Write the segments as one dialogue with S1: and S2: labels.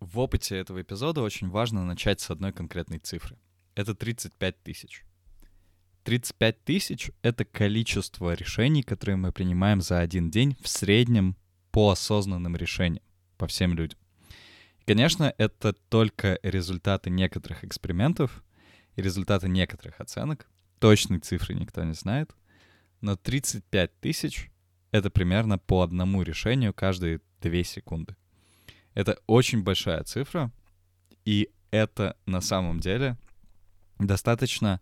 S1: в опыте этого эпизода очень важно начать с одной конкретной цифры. Это 35 тысяч. 35 тысяч — это количество решений, которые мы принимаем за один день в среднем по осознанным решениям, по всем людям. Конечно, это только результаты некоторых экспериментов и результаты некоторых оценок. Точной цифры никто не знает. Но 35 тысяч — это примерно по одному решению каждые 2 секунды. Это очень большая цифра, и это на самом деле достаточно,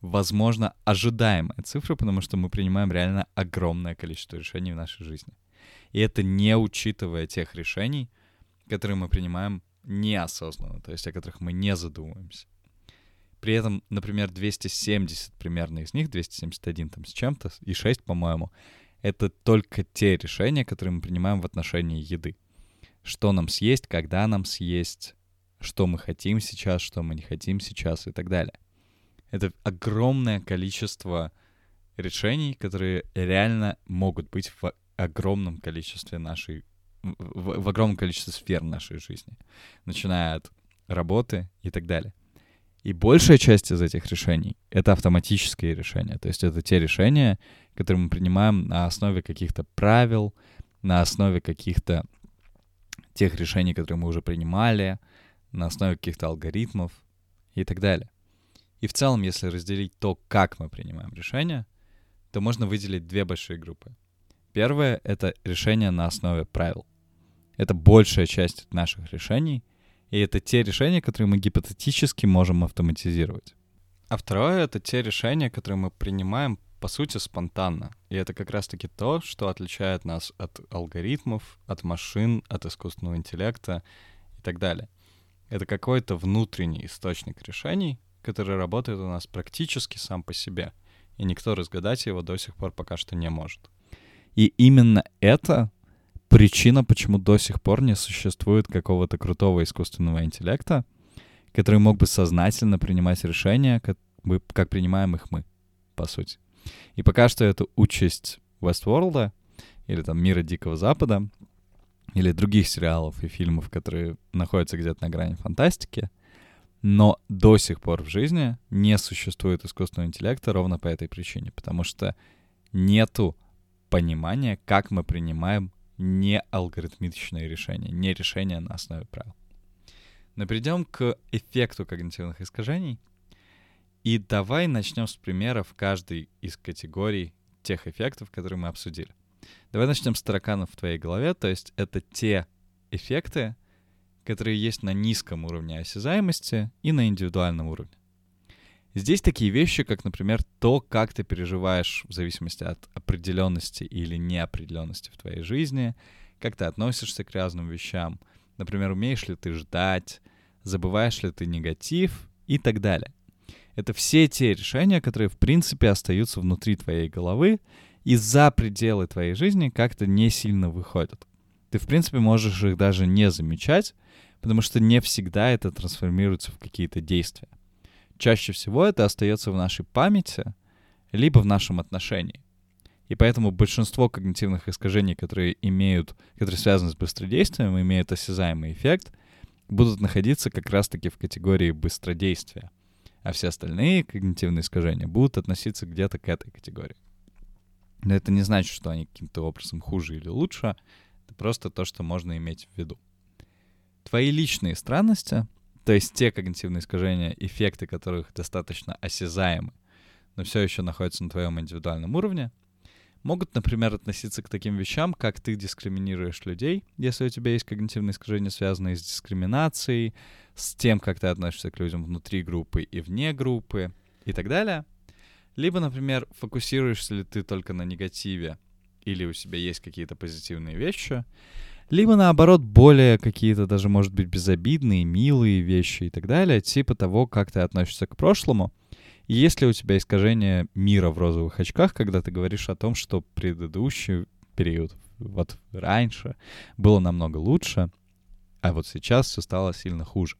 S1: возможно, ожидаемая цифра, потому что мы принимаем реально огромное количество решений в нашей жизни. И это не учитывая тех решений, которые мы принимаем неосознанно, то есть о которых мы не задумываемся. При этом, например, 270 примерно из них, 271 там с чем-то, и 6, по-моему, это только те решения, которые мы принимаем в отношении еды. Что нам съесть, когда нам съесть, что мы хотим сейчас, что мы не хотим сейчас и так далее. Это огромное количество решений, которые реально могут быть в огромном количестве нашей в, в огромном количестве сфер нашей жизни, начиная от работы и так далее. И большая часть из этих решений — это автоматические решения. То есть это те решения, которые мы принимаем на основе каких-то правил, на основе каких-то тех решений, которые мы уже принимали, на основе каких-то алгоритмов и так далее. И в целом, если разделить то, как мы принимаем решения, то можно выделить две большие группы. Первое — это решения на основе правил. Это большая часть наших решений, и это те решения, которые мы гипотетически можем автоматизировать. А второе — это те решения, которые мы принимаем, по сути, спонтанно. И это как раз-таки то, что отличает нас от алгоритмов, от машин, от искусственного интеллекта и так далее. Это какой-то внутренний источник решений, который работает у нас практически сам по себе, и никто разгадать его до сих пор пока что не может. И именно это причина, почему до сих пор не существует какого-то крутого искусственного интеллекта, который мог бы сознательно принимать решения, как, как принимаем их мы, по сути. И пока что это участь Westworld или там Мира Дикого Запада, или других сериалов и фильмов, которые находятся где-то на грани фантастики, но до сих пор в жизни не существует искусственного интеллекта ровно по этой причине, потому что нету понимания, как мы принимаем не алгоритмичные решения, не решения на основе правил. Но перейдем к эффекту когнитивных искажений. И давай начнем с примеров каждой из категорий тех эффектов, которые мы обсудили. Давай начнем с тараканов в твоей голове, то есть это те эффекты, которые есть на низком уровне осязаемости и на индивидуальном уровне. Здесь такие вещи, как, например, то, как ты переживаешь в зависимости от определенности или неопределенности в твоей жизни, как ты относишься к разным вещам, например, умеешь ли ты ждать, забываешь ли ты негатив и так далее. Это все те решения, которые, в принципе, остаются внутри твоей головы и за пределы твоей жизни как-то не сильно выходят. Ты, в принципе, можешь их даже не замечать, потому что не всегда это трансформируется в какие-то действия чаще всего это остается в нашей памяти, либо в нашем отношении. И поэтому большинство когнитивных искажений, которые имеют, которые связаны с быстродействием, имеют осязаемый эффект, будут находиться как раз-таки в категории быстродействия. А все остальные когнитивные искажения будут относиться где-то к этой категории. Но это не значит, что они каким-то образом хуже или лучше. Это просто то, что можно иметь в виду. Твои личные странности то есть те когнитивные искажения, эффекты которых достаточно осязаемы, но все еще находятся на твоем индивидуальном уровне, могут, например, относиться к таким вещам, как ты дискриминируешь людей, если у тебя есть когнитивные искажения, связанные с дискриминацией, с тем, как ты относишься к людям внутри группы и вне группы и так далее. Либо, например, фокусируешься ли ты только на негативе, или у тебя есть какие-то позитивные вещи, либо наоборот более какие-то даже, может быть, безобидные, милые вещи и так далее, типа того, как ты относишься к прошлому. И если у тебя искажение мира в розовых очках, когда ты говоришь о том, что предыдущий период, вот раньше, было намного лучше, а вот сейчас все стало сильно хуже.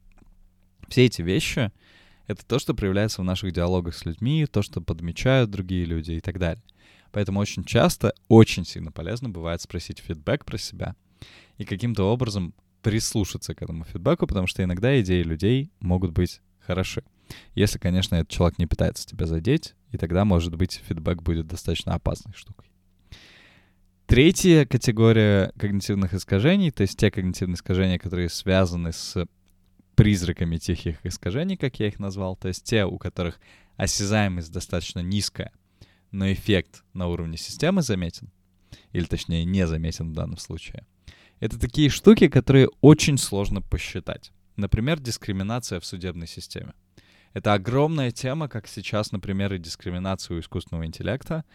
S1: Все эти вещи — это то, что проявляется в наших диалогах с людьми, то, что подмечают другие люди и так далее. Поэтому очень часто, очень сильно полезно бывает спросить фидбэк про себя — и каким-то образом прислушаться к этому фидбэку, потому что иногда идеи людей могут быть хороши. Если, конечно, этот человек не пытается тебя задеть, и тогда, может быть, фидбэк будет достаточно опасной штукой. Третья категория когнитивных искажений, то есть те когнитивные искажения, которые связаны с призраками тихих искажений, как я их назвал, то есть те, у которых осязаемость достаточно низкая, но эффект на уровне системы заметен, или точнее не заметен в данном случае. Это такие штуки, которые очень сложно посчитать. Например, дискриминация в судебной системе. Это огромная тема, как сейчас, например, и дискриминация у искусственного интеллекта,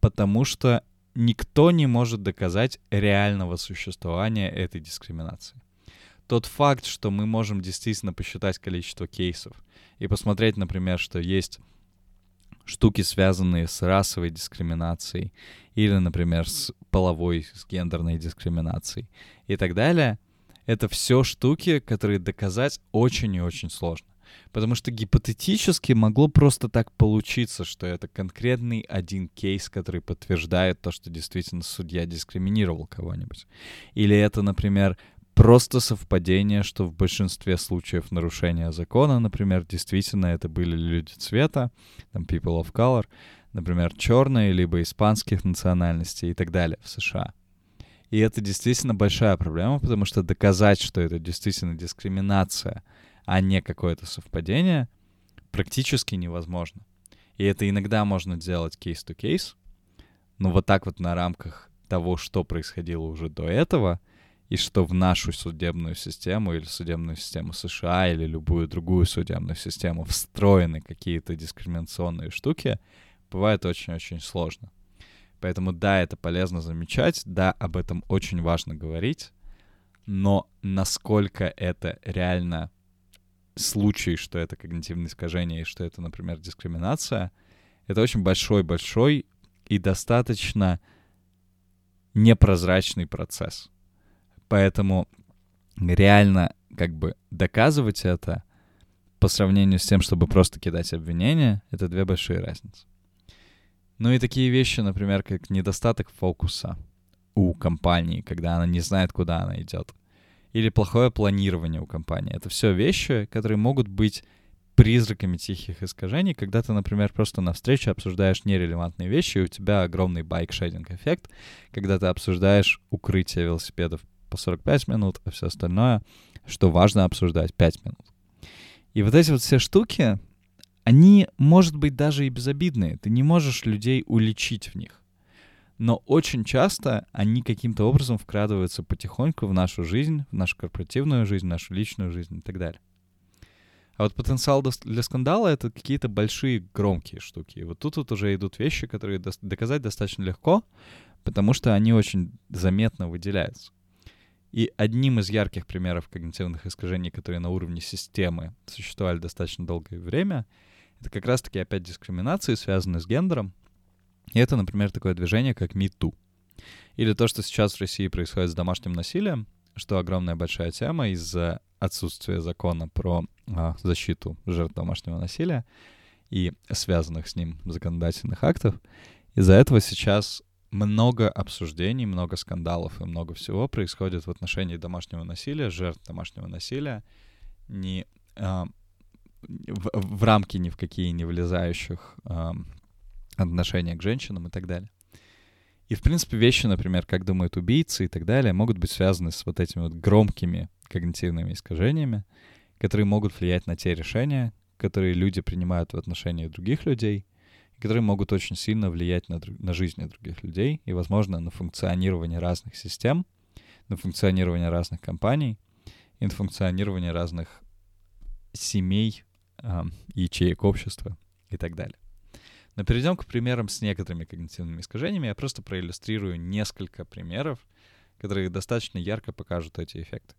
S1: потому что никто не может доказать реального существования этой дискриминации. Тот факт, что мы можем действительно посчитать количество кейсов и посмотреть, например, что есть штуки, связанные с расовой дискриминацией или, например, с половой, с гендерной дискриминацией и так далее, это все штуки, которые доказать очень и очень сложно. Потому что гипотетически могло просто так получиться, что это конкретный один кейс, который подтверждает то, что действительно судья дискриминировал кого-нибудь. Или это, например, просто совпадение, что в большинстве случаев нарушения закона, например, действительно это были люди цвета, там people of color, например, черные, либо испанских национальностей и так далее в США. И это действительно большая проблема, потому что доказать, что это действительно дискриминация, а не какое-то совпадение, практически невозможно. И это иногда можно делать кейс-то-кейс, но вот так вот на рамках того, что происходило уже до этого — и что в нашу судебную систему или судебную систему США или любую другую судебную систему встроены какие-то дискриминационные штуки, бывает очень-очень сложно. Поэтому да, это полезно замечать, да, об этом очень важно говорить, но насколько это реально случай, что это когнитивное искажение и что это, например, дискриминация, это очень большой-большой и достаточно непрозрачный процесс. Поэтому реально как бы доказывать это по сравнению с тем, чтобы просто кидать обвинения, это две большие разницы. Ну и такие вещи, например, как недостаток фокуса у компании, когда она не знает, куда она идет. Или плохое планирование у компании. Это все вещи, которые могут быть призраками тихих искажений, когда ты, например, просто на встрече обсуждаешь нерелевантные вещи, и у тебя огромный байк-шейдинг эффект, когда ты обсуждаешь укрытие велосипедов по 45 минут, а все остальное, что важно обсуждать, 5 минут. И вот эти вот все штуки, они, может быть, даже и безобидные. Ты не можешь людей уличить в них. Но очень часто они каким-то образом вкрадываются потихоньку в нашу жизнь, в нашу корпоративную жизнь, в нашу личную жизнь и так далее. А вот потенциал для скандала — это какие-то большие громкие штуки. И вот тут вот уже идут вещи, которые доказать достаточно легко, потому что они очень заметно выделяются. И одним из ярких примеров когнитивных искажений, которые на уровне системы существовали достаточно долгое время, это как раз-таки опять дискриминации, связанные с гендером. И это, например, такое движение, как MeToo. Или то, что сейчас в России происходит с домашним насилием, что огромная большая тема из-за отсутствия закона про а, защиту жертв домашнего насилия и связанных с ним законодательных актов. Из-за этого сейчас много обсуждений, много скандалов и много всего происходит в отношении домашнего насилия, жертв домашнего насилия, не, а, в, в рамки ни в какие не влезающих а, отношения к женщинам и так далее. И, в принципе, вещи, например, как думают убийцы и так далее, могут быть связаны с вот этими вот громкими когнитивными искажениями, которые могут влиять на те решения, которые люди принимают в отношении других людей — которые могут очень сильно влиять на, на жизни других людей и, возможно, на функционирование разных систем, на функционирование разных компаний и на функционирование разных семей, э, ячеек общества и так далее. Но перейдем к примерам с некоторыми когнитивными искажениями. Я просто проиллюстрирую несколько примеров, которые достаточно ярко покажут эти эффекты.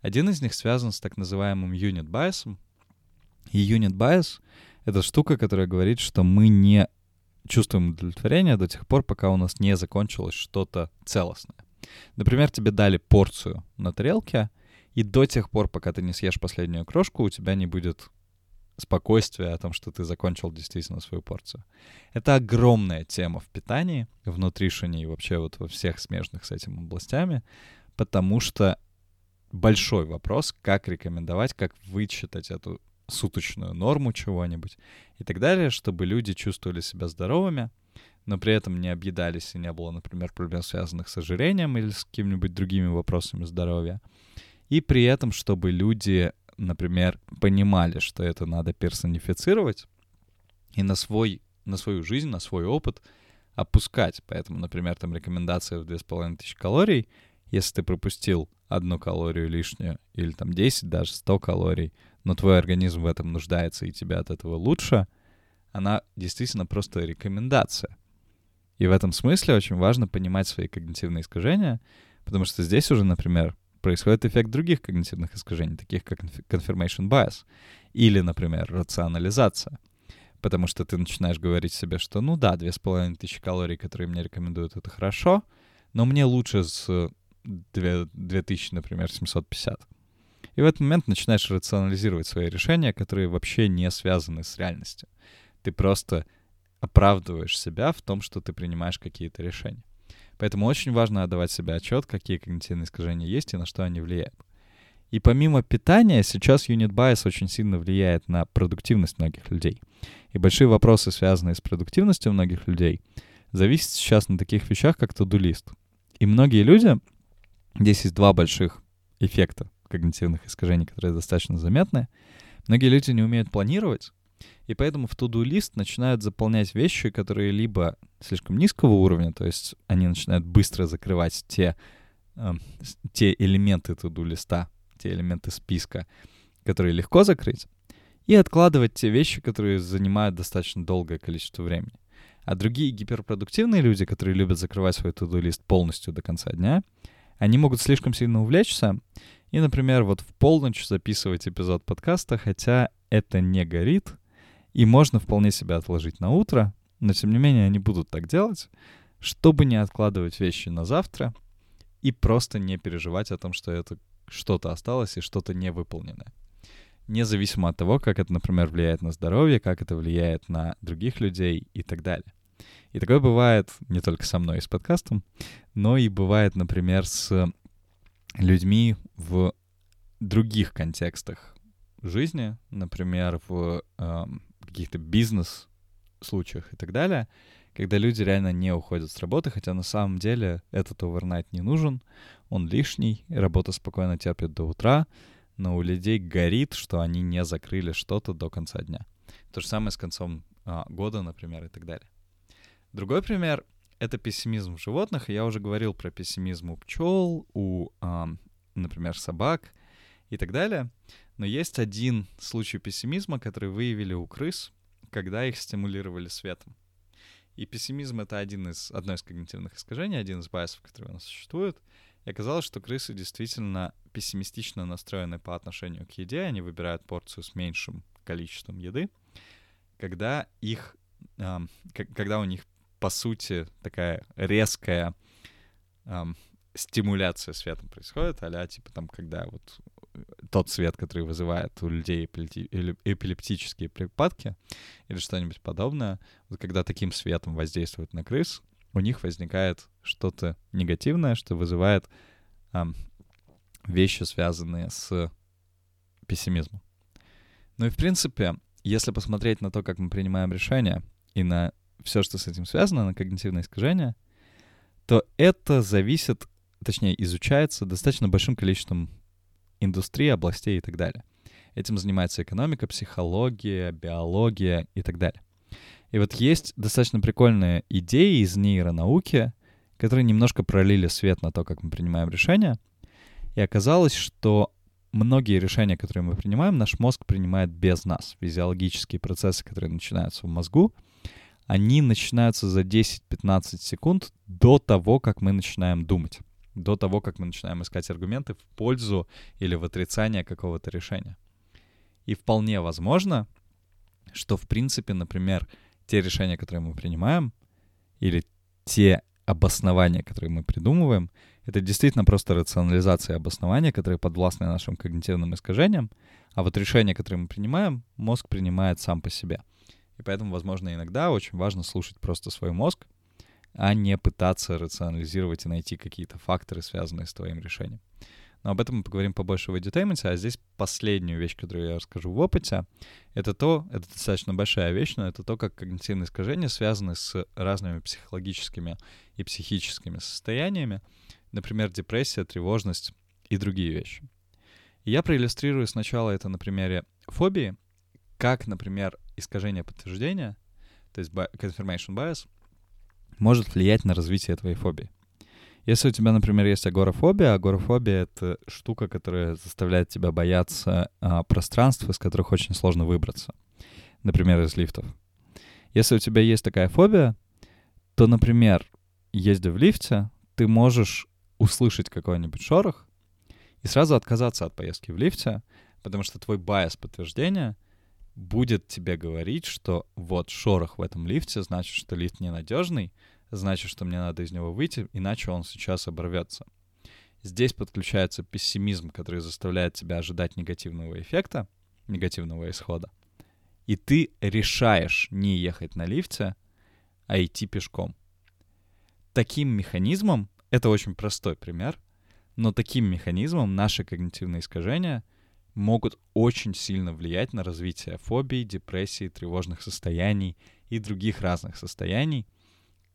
S1: Один из них связан с так называемым unit bias. И unit bias это штука, которая говорит, что мы не чувствуем удовлетворение до тех пор, пока у нас не закончилось что-то целостное. Например, тебе дали порцию на тарелке, и до тех пор, пока ты не съешь последнюю крошку, у тебя не будет спокойствия о том, что ты закончил действительно свою порцию. Это огромная тема в питании, в нутришене и вообще вот во всех смежных с этим областями, потому что большой вопрос, как рекомендовать, как вычитать эту суточную норму чего-нибудь и так далее, чтобы люди чувствовали себя здоровыми, но при этом не объедались и не было, например, проблем, связанных с ожирением или с какими-нибудь другими вопросами здоровья. И при этом, чтобы люди, например, понимали, что это надо персонифицировать и на, свой, на свою жизнь, на свой опыт опускать. Поэтому, например, там рекомендация в 2500 калорий, если ты пропустил одну калорию лишнюю или там 10, даже 100 калорий, но твой организм в этом нуждается и тебе от этого лучше, она действительно просто рекомендация. И в этом смысле очень важно понимать свои когнитивные искажения, потому что здесь уже, например, происходит эффект других когнитивных искажений, таких как confirmation bias или, например, рационализация. Потому что ты начинаешь говорить себе, что ну да, 2500 калорий, которые мне рекомендуют, это хорошо, но мне лучше с 2000, например, 750. И в этот момент начинаешь рационализировать свои решения, которые вообще не связаны с реальностью. Ты просто оправдываешь себя в том, что ты принимаешь какие-то решения. Поэтому очень важно отдавать себе отчет, какие когнитивные искажения есть и на что они влияют. И помимо питания, сейчас юнит bias очень сильно влияет на продуктивность многих людей. И большие вопросы, связанные с продуктивностью многих людей, зависят сейчас на таких вещах, как to-do И многие люди, здесь есть два больших эффекта когнитивных искажений, которые достаточно заметны. Многие люди не умеют планировать, и поэтому в to-do лист начинают заполнять вещи, которые либо слишком низкого уровня, то есть они начинают быстро закрывать те, э, те элементы to-do листа, те элементы списка, которые легко закрыть, и откладывать те вещи, которые занимают достаточно долгое количество времени. А другие гиперпродуктивные люди, которые любят закрывать свой to-do лист полностью до конца дня, они могут слишком сильно увлечься и, например, вот в полночь записывать эпизод подкаста, хотя это не горит, и можно вполне себя отложить на утро, но тем не менее они будут так делать, чтобы не откладывать вещи на завтра и просто не переживать о том, что это что-то осталось и что-то не выполненное. Независимо от того, как это, например, влияет на здоровье, как это влияет на других людей и так далее. И такое бывает не только со мной и с подкастом, но и бывает, например, с людьми в других контекстах жизни, например, в э, каких-то бизнес-случаях и так далее, когда люди реально не уходят с работы, хотя на самом деле этот овернайт не нужен, он лишний, работа спокойно терпит до утра, но у людей горит, что они не закрыли что-то до конца дня. То же самое с концом а, года, например, и так далее. Другой пример — это пессимизм в животных. Я уже говорил про пессимизм у пчел, у, а, например, собак и так далее. Но есть один случай пессимизма, который выявили у крыс, когда их стимулировали светом. И пессимизм — это один из, одно из когнитивных искажений, один из байсов, который у нас существует. И оказалось, что крысы действительно пессимистично настроены по отношению к еде, они выбирают порцию с меньшим количеством еды, когда их, э, когда у них, по сути, такая резкая э, стимуляция светом происходит, а типа там, когда вот тот свет, который вызывает у людей эпилептические припадки или что-нибудь подобное, вот когда таким светом воздействуют на крыс, у них возникает что-то негативное, что вызывает эм, вещи, связанные с пессимизмом. Ну и в принципе, если посмотреть на то, как мы принимаем решения, и на все, что с этим связано, на когнитивное искажение, то это зависит, точнее, изучается достаточно большим количеством индустрии, областей и так далее. Этим занимается экономика, психология, биология и так далее. И вот есть достаточно прикольные идеи из нейронауки, которые немножко пролили свет на то, как мы принимаем решения. И оказалось, что многие решения, которые мы принимаем, наш мозг принимает без нас. Физиологические процессы, которые начинаются в мозгу, они начинаются за 10-15 секунд до того, как мы начинаем думать до того, как мы начинаем искать аргументы в пользу или в отрицание какого-то решения. И вполне возможно, что, в принципе, например, те решения, которые мы принимаем, или те обоснования, которые мы придумываем, это действительно просто рационализация обоснования, которые подвластны нашим когнитивным искажениям, а вот решения, которые мы принимаем, мозг принимает сам по себе. Поэтому, возможно, иногда очень важно слушать просто свой мозг, а не пытаться рационализировать и найти какие-то факторы, связанные с твоим решением. Но об этом мы поговорим побольше в edutainment, а здесь последнюю вещь, которую я расскажу в опыте, это то, это достаточно большая вещь, но это то, как когнитивные искажения связаны с разными психологическими и психическими состояниями, например, депрессия, тревожность и другие вещи. И я проиллюстрирую сначала это на примере фобии, как, например, искажение подтверждения, то есть confirmation bias, может влиять на развитие твоей фобии. Если у тебя, например, есть агорафобия, агорафобия — это штука, которая заставляет тебя бояться а, пространств, из которых очень сложно выбраться. Например, из лифтов. Если у тебя есть такая фобия, то, например, ездя в лифте, ты можешь услышать какой-нибудь шорох и сразу отказаться от поездки в лифте, потому что твой байс подтверждения будет тебе говорить, что вот шорох в этом лифте значит, что лифт ненадежный, значит, что мне надо из него выйти, иначе он сейчас оборвется. Здесь подключается пессимизм, который заставляет тебя ожидать негативного эффекта, негативного исхода. И ты решаешь не ехать на лифте, а идти пешком. Таким механизмом, это очень простой пример, но таким механизмом наши когнитивные искажения могут очень сильно влиять на развитие фобий, депрессии, тревожных состояний и других разных состояний,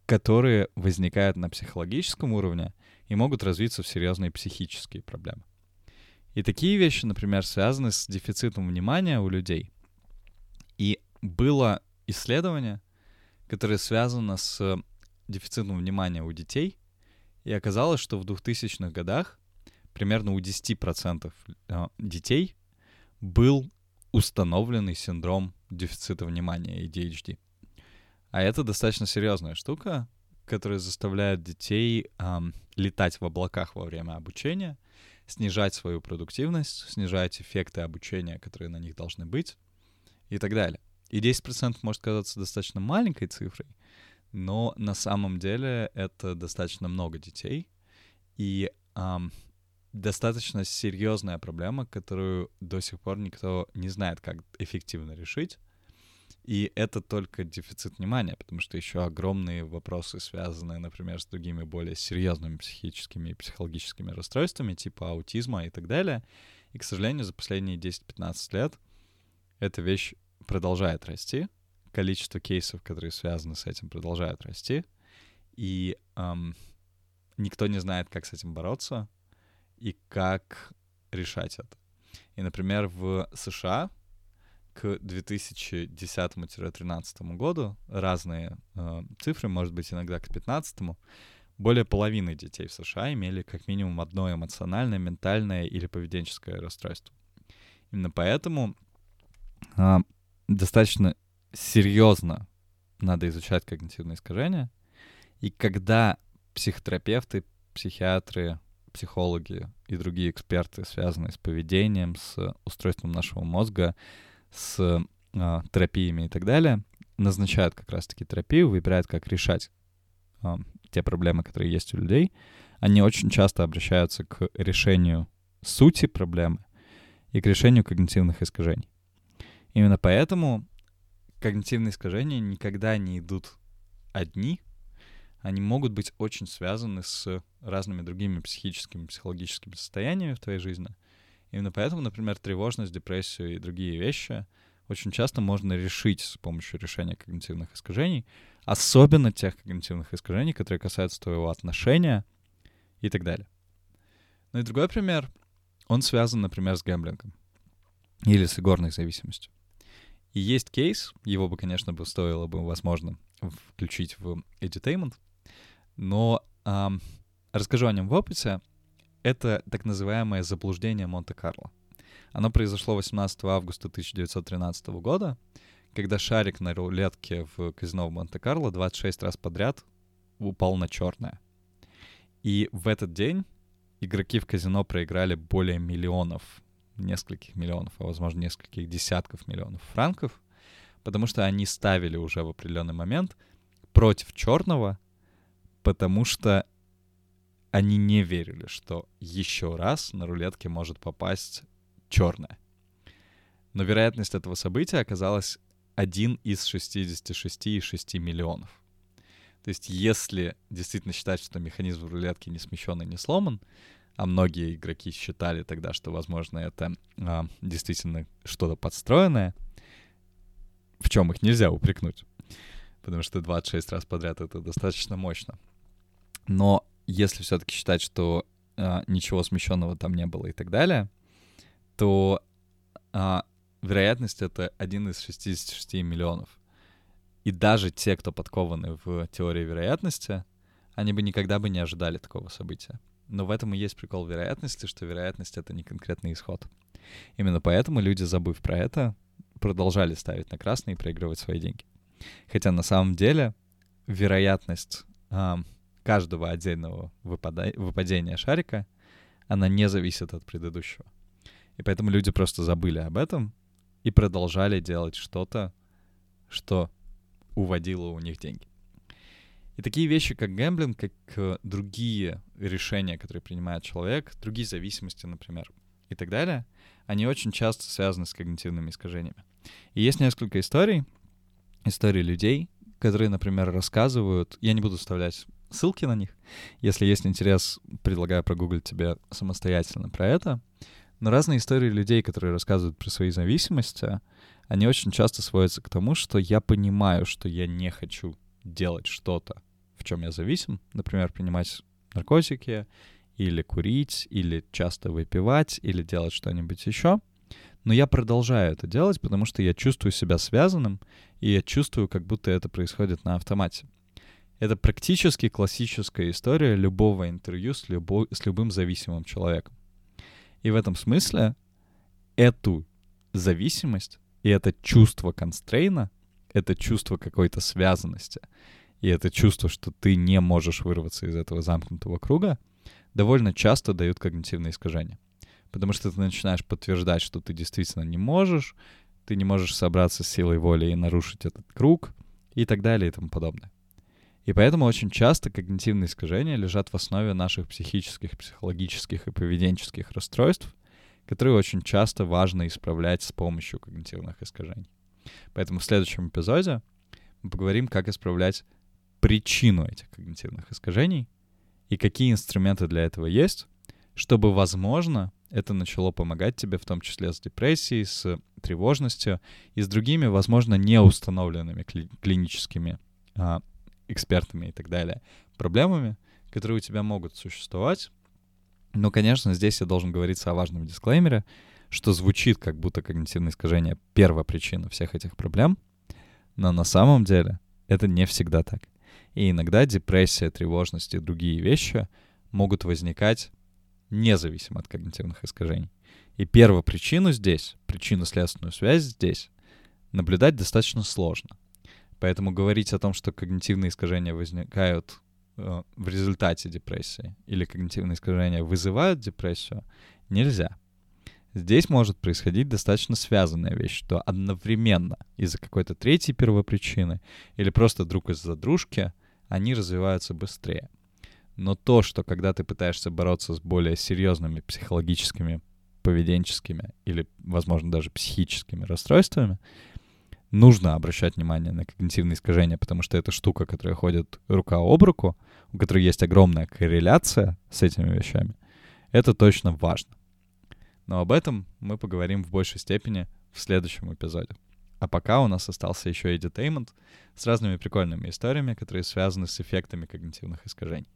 S1: которые возникают на психологическом уровне и могут развиться в серьезные психические проблемы. И такие вещи, например, связаны с дефицитом внимания у людей. И было исследование, которое связано с дефицитом внимания у детей, и оказалось, что в 2000-х годах примерно у 10% э, детей был установленный синдром дефицита внимания, ADHD. А это достаточно серьезная штука, которая заставляет детей эм, летать в облаках во время обучения, снижать свою продуктивность, снижать эффекты обучения, которые на них должны быть, и так далее. И 10% может казаться достаточно маленькой цифрой, но на самом деле это достаточно много детей, и эм, достаточно серьезная проблема, которую до сих пор никто не знает, как эффективно решить. И это только дефицит внимания, потому что еще огромные вопросы, связанные, например, с другими более серьезными психическими и психологическими расстройствами, типа аутизма и так далее. И, к сожалению, за последние 10-15 лет эта вещь продолжает расти. Количество кейсов, которые связаны с этим, продолжает расти. И эм, никто не знает, как с этим бороться и как решать это. И, например, в США к 2010-2013 году, разные э, цифры, может быть, иногда к 2015, более половины детей в США имели как минимум одно эмоциональное, ментальное или поведенческое расстройство. Именно поэтому э, достаточно серьезно надо изучать когнитивные искажения. И когда психотерапевты, психиатры, психологи и другие эксперты, связанные с поведением, с устройством нашего мозга, с э, терапиями и так далее, назначают как раз-таки терапию, выбирают, как решать э, те проблемы, которые есть у людей, они очень часто обращаются к решению сути проблемы и к решению когнитивных искажений. Именно поэтому когнитивные искажения никогда не идут одни, они могут быть очень связаны с разными другими психическими, психологическими состояниями в твоей жизни — Именно поэтому, например, тревожность, депрессию и другие вещи очень часто можно решить с помощью решения когнитивных искажений, особенно тех когнитивных искажений, которые касаются твоего отношения и так далее. Ну и другой пример, он связан, например, с гэмблингом или с игорной зависимостью. И есть кейс, его бы, конечно, бы стоило бы, возможно, включить в edutainment, но эм, расскажу о нем в опыте, это так называемое заблуждение Монте-Карло. Оно произошло 18 августа 1913 года, когда шарик на рулетке в казино в Монте-Карло 26 раз подряд упал на черное. И в этот день игроки в казино проиграли более миллионов, нескольких миллионов, а возможно нескольких десятков миллионов франков, потому что они ставили уже в определенный момент против черного, потому что они не верили, что еще раз на рулетке может попасть черное. Но вероятность этого события оказалась один из 66,6 миллионов. То есть если действительно считать, что механизм рулетки не смещен и не сломан, а многие игроки считали тогда, что, возможно, это а, действительно что-то подстроенное, в чем их нельзя упрекнуть, потому что 26 раз подряд это достаточно мощно. Но если все-таки считать, что а, ничего смещенного там не было и так далее, то а, вероятность это один из 66 миллионов. И даже те, кто подкованы в теории вероятности, они бы никогда бы не ожидали такого события. Но в этом и есть прикол вероятности, что вероятность — это не конкретный исход. Именно поэтому люди, забыв про это, продолжали ставить на красный и проигрывать свои деньги. Хотя на самом деле вероятность каждого отдельного выпада- выпадения шарика, она не зависит от предыдущего. И поэтому люди просто забыли об этом и продолжали делать что-то, что уводило у них деньги. И такие вещи, как гэмблинг, как э, другие решения, которые принимает человек, другие зависимости, например, и так далее, они очень часто связаны с когнитивными искажениями. И есть несколько историй, истории людей, которые, например, рассказывают, я не буду вставлять ссылки на них, если есть интерес, предлагаю прогуглить тебе самостоятельно про это, но разные истории людей, которые рассказывают про свои зависимости, они очень часто сводятся к тому, что я понимаю, что я не хочу делать что-то, в чем я зависим, например, принимать наркотики, или курить, или часто выпивать, или делать что-нибудь еще. Но я продолжаю это делать, потому что я чувствую себя связанным, и я чувствую, как будто это происходит на автомате. Это практически классическая история любого интервью с, любо, с любым зависимым человеком. И в этом смысле эту зависимость и это чувство констрейна, это чувство какой-то связанности, и это чувство, что ты не можешь вырваться из этого замкнутого круга, довольно часто дают когнитивные искажения. Потому что ты начинаешь подтверждать, что ты действительно не можешь, ты не можешь собраться с силой воли и нарушить этот круг, и так далее и тому подобное. И поэтому очень часто когнитивные искажения лежат в основе наших психических, психологических и поведенческих расстройств, которые очень часто важно исправлять с помощью когнитивных искажений. Поэтому в следующем эпизоде мы поговорим, как исправлять причину этих когнитивных искажений и какие инструменты для этого есть, чтобы, возможно, это начало помогать тебе, в том числе с депрессией, с тревожностью и с другими, возможно, неустановленными кли- клиническими а, экспертами и так далее проблемами, которые у тебя могут существовать, но, конечно, здесь я должен говориться о важном дисклеймере, что звучит как будто когнитивное искажение — первая причина всех этих проблем, но на самом деле это не всегда так. И иногда депрессия, тревожность и другие вещи могут возникать независимо от когнитивных искажений. И первую причину здесь, причинно-следственную связь здесь, наблюдать достаточно сложно. Поэтому говорить о том, что когнитивные искажения возникают Э, в результате депрессии или когнитивные искажения вызывают депрессию, нельзя. Здесь может происходить достаточно связанная вещь, что одновременно из-за какой-то третьей первопричины или просто друг из-за дружки они развиваются быстрее. Но то, что когда ты пытаешься бороться с более серьезными психологическими, поведенческими или, возможно, даже психическими расстройствами, нужно обращать внимание на когнитивные искажения, потому что это штука, которая ходит рука об руку, у которой есть огромная корреляция с этими вещами. Это точно важно. Но об этом мы поговорим в большей степени в следующем эпизоде. А пока у нас остался еще и edutainment с разными прикольными историями, которые связаны с эффектами когнитивных искажений.